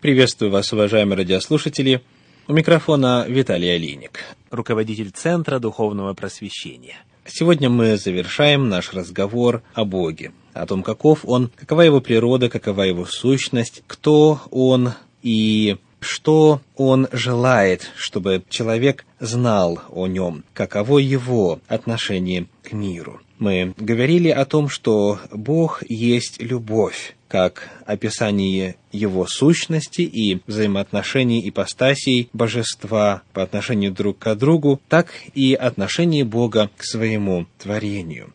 Приветствую вас, уважаемые радиослушатели. У микрофона Виталий Алиник, руководитель Центра Духовного Просвещения. Сегодня мы завершаем наш разговор о Боге, о том, каков Он, какова Его природа, какова Его сущность, кто Он и что Он желает, чтобы человек знал о Нем, каково Его отношение к миру. Мы говорили о том, что Бог есть любовь, как описание его сущности и взаимоотношений ипостасей божества по отношению друг к другу, так и отношение Бога к своему творению.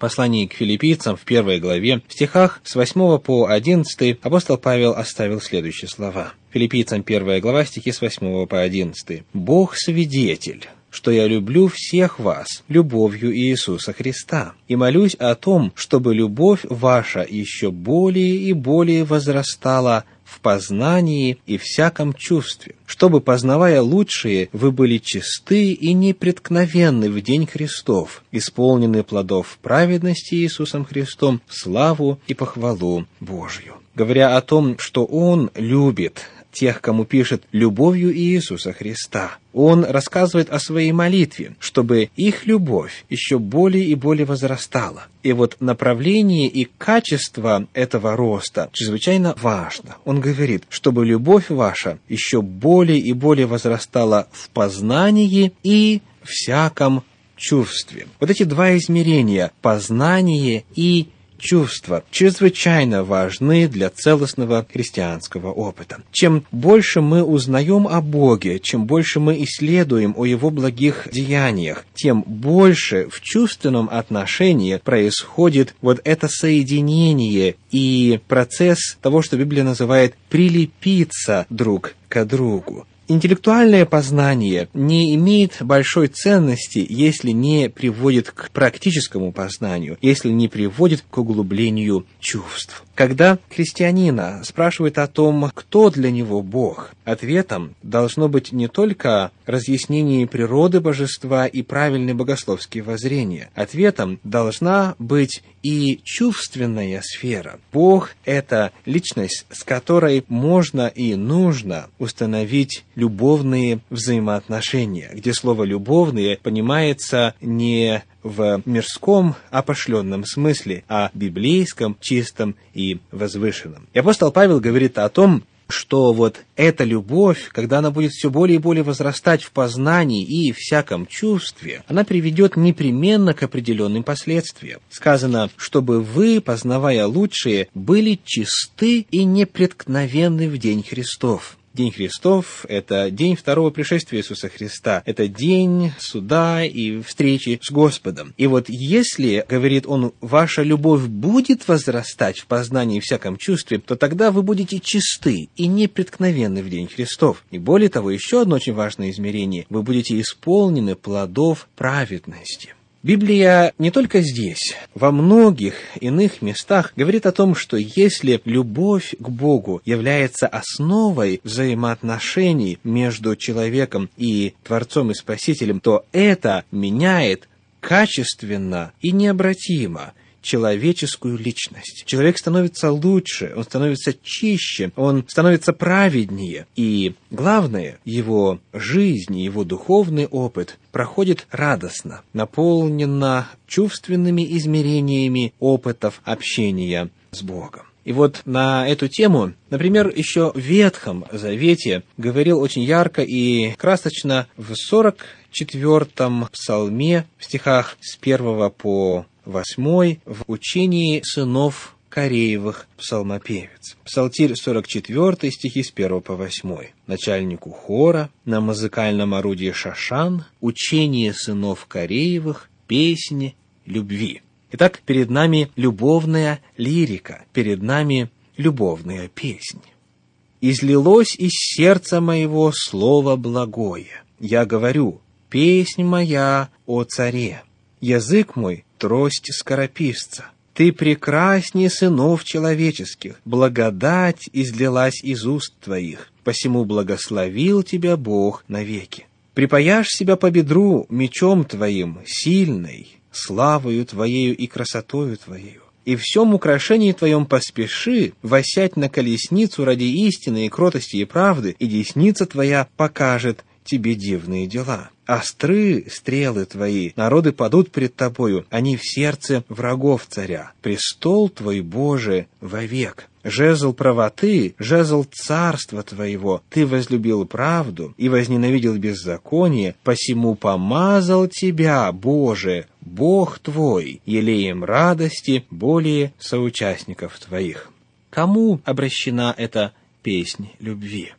Послании к филиппийцам в первой главе, в стихах с 8 по 11 апостол Павел оставил следующие слова. Филиппийцам первая глава, стихи с 8 по 11. «Бог свидетель, что я люблю всех вас любовью Иисуса Христа, и молюсь о том, чтобы любовь ваша еще более и более возрастала в познании и всяком чувстве, чтобы, познавая лучшие, вы были чисты и непреткновенны в день Христов, исполнены плодов праведности Иисусом Христом славу и похвалу Божью. Говоря о том, что Он любит тех, кому пишет любовью Иисуса Христа. Он рассказывает о своей молитве, чтобы их любовь еще более и более возрастала. И вот направление и качество этого роста чрезвычайно важно. Он говорит, чтобы любовь ваша еще более и более возрастала в познании и всяком чувстве. Вот эти два измерения – познание и чувства чрезвычайно важны для целостного христианского опыта. Чем больше мы узнаем о Боге, чем больше мы исследуем о Его благих деяниях, тем больше в чувственном отношении происходит вот это соединение и процесс того, что Библия называет «прилепиться друг к другу». Интеллектуальное познание не имеет большой ценности, если не приводит к практическому познанию, если не приводит к углублению чувств. Когда христианина спрашивает о том, кто для него Бог, ответом должно быть не только разъяснение природы божества и правильные богословские воззрения. Ответом должна быть и чувственная сфера. Бог – это личность, с которой можно и нужно установить любовные взаимоотношения, где слово «любовные» понимается не в мирском опошленном смысле, а библейском, чистом и возвышенном. И апостол Павел говорит о том, что вот эта любовь, когда она будет все более и более возрастать в познании и всяком чувстве, она приведет непременно к определенным последствиям. Сказано, чтобы вы, познавая лучшие, были чисты и непреткновенны в день Христов. День Христов – это день второго пришествия Иисуса Христа. Это день суда и встречи с Господом. И вот если, говорит он, ваша любовь будет возрастать в познании и всяком чувстве, то тогда вы будете чисты и непреткновенны в день Христов. И более того, еще одно очень важное измерение – вы будете исполнены плодов праведности. Библия не только здесь, во многих иных местах говорит о том, что если любовь к Богу является основой взаимоотношений между человеком и Творцом и Спасителем, то это меняет качественно и необратимо человеческую личность. Человек становится лучше, он становится чище, он становится праведнее. И главное, его жизнь, его духовный опыт проходит радостно, наполненно чувственными измерениями опытов общения с Богом. И вот на эту тему, например, еще в Ветхом Завете говорил очень ярко и красочно в 44-м псалме в стихах с 1 по восьмой в учении сынов Кореевых псалмопевец. Псалтирь 44, стихи с 1 по 8. Начальнику хора на музыкальном орудии шашан, учение сынов Кореевых, песни любви. Итак, перед нами любовная лирика, перед нами любовная песня. «Излилось из сердца моего слово благое. Я говорю, песнь моя о царе. Язык мой трость скорописца. Ты прекраснее сынов человеческих, благодать излилась из уст твоих, посему благословил тебя Бог навеки. Припаяшь себя по бедру мечом твоим, сильной, славою твоею и красотою твоею. и всем украшении твоем поспеши восять на колесницу ради истины и кротости и правды, и десница твоя покажет тебе дивные дела. Остры стрелы твои, народы падут пред тобою, они в сердце врагов царя. Престол твой, Боже, вовек. Жезл правоты, жезл царства твоего, ты возлюбил правду и возненавидел беззаконие, посему помазал тебя, Боже, Бог твой, елеем радости более соучастников твоих. Кому обращена эта песнь любви?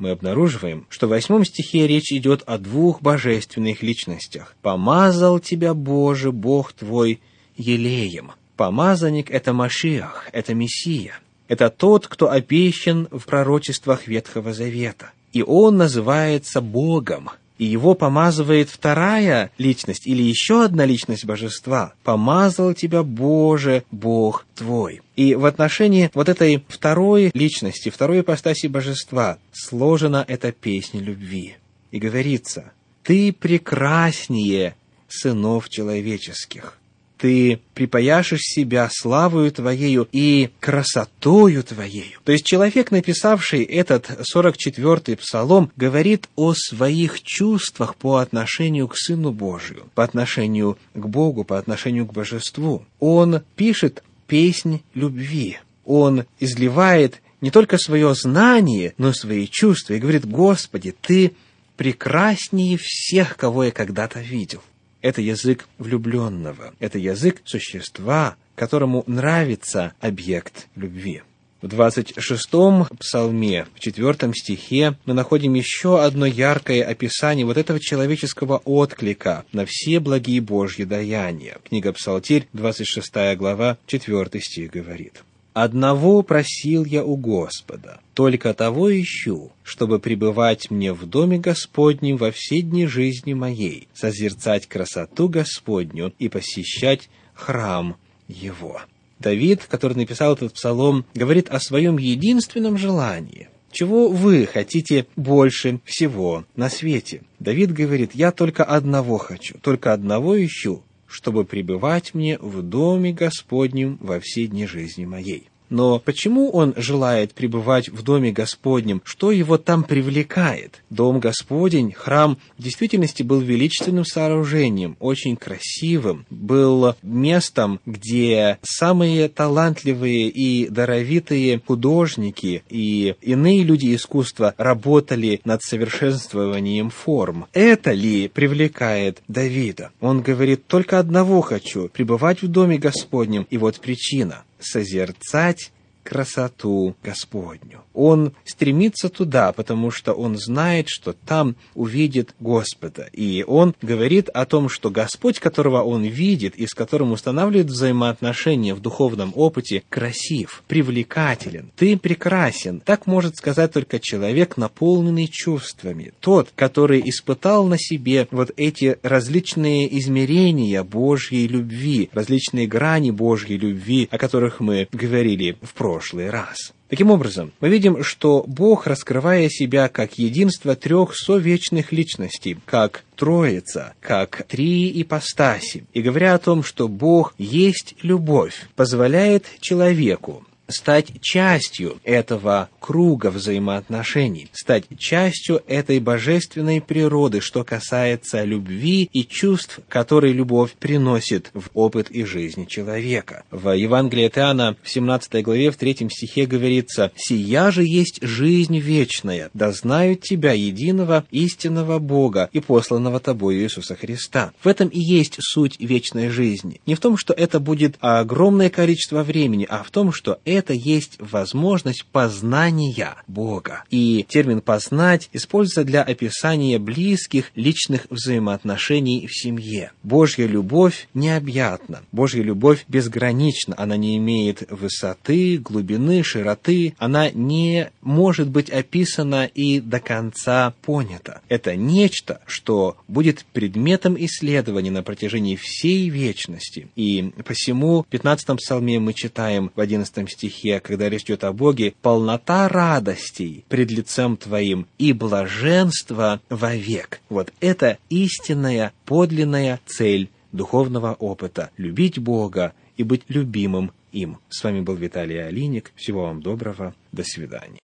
Мы обнаруживаем, что в восьмом стихе речь идет о двух божественных личностях. «Помазал тебя, Боже, Бог твой, елеем». Помазанник – это Машиах, это Мессия. Это тот, кто обещан в пророчествах Ветхого Завета. И он называется Богом, и его помазывает вторая личность или еще одна личность божества. «Помазал тебя, Боже, Бог твой». И в отношении вот этой второй личности, второй ипостаси божества сложена эта песня любви. И говорится, «Ты прекраснее сынов человеческих» ты припаяшешь себя славою Твоею и красотою Твоею. То есть человек, написавший этот 44-й псалом, говорит о своих чувствах по отношению к Сыну Божию, по отношению к Богу, по отношению к Божеству. Он пишет песнь любви. Он изливает не только свое знание, но и свои чувства и говорит, Господи, Ты прекраснее всех, кого я когда-то видел. Это язык влюбленного. Это язык существа, которому нравится объект любви. В 26-м псалме, в 4 стихе, мы находим еще одно яркое описание вот этого человеческого отклика на все благие Божьи даяния. Книга Псалтирь, 26 глава, 4 стих говорит. Одного просил я у Господа, только того ищу, чтобы пребывать мне в доме Господнем во все дни жизни моей, созерцать красоту Господню и посещать храм Его. Давид, который написал этот псалом, говорит о своем единственном желании. Чего вы хотите больше всего на свете? Давид говорит, я только одного хочу, только одного ищу, чтобы пребывать мне в доме Господнем во все дни жизни моей. Но почему он желает пребывать в Доме Господнем? Что его там привлекает? Дом Господень, храм, в действительности был величественным сооружением, очень красивым, был местом, где самые талантливые и даровитые художники и иные люди искусства работали над совершенствованием форм. Это ли привлекает Давида? Он говорит, только одного хочу, пребывать в Доме Господнем, и вот причина созерцать красоту Господню. Он стремится туда, потому что он знает, что там увидит Господа. И он говорит о том, что Господь, которого он видит и с которым устанавливает взаимоотношения в духовном опыте, красив, привлекателен. Ты прекрасен. Так может сказать только человек, наполненный чувствами. Тот, который испытал на себе вот эти различные измерения Божьей любви, различные грани Божьей любви, о которых мы говорили в прошлом прошлый раз. Таким образом, мы видим, что Бог, раскрывая себя как единство трех совечных личностей, как Троица, как три ипостаси, и говоря о том, что Бог есть любовь, позволяет человеку стать частью этого круга взаимоотношений, стать частью этой божественной природы, что касается любви и чувств, которые любовь приносит в опыт и жизнь человека. В Евангелии от Иоанна в 17 главе в 3 стихе говорится «Сия же есть жизнь вечная, да знают Тебя, единого истинного Бога и посланного Тобою Иисуса Христа». В этом и есть суть вечной жизни. Не в том, что это будет огромное количество времени, а в том, что это это есть возможность познания Бога. И термин «познать» используется для описания близких личных взаимоотношений в семье. Божья любовь необъятна, Божья любовь безгранична, она не имеет высоты, глубины, широты, она не может быть описана и до конца понята. Это нечто, что будет предметом исследования на протяжении всей вечности. И посему в 15 псалме мы читаем в 11 стихе стихе, когда речь идет о Боге, полнота радостей пред лицем Твоим и блаженство вовек. Вот это истинная, подлинная цель духовного опыта – любить Бога и быть любимым им. С вами был Виталий Алиник. Всего вам доброго. До свидания.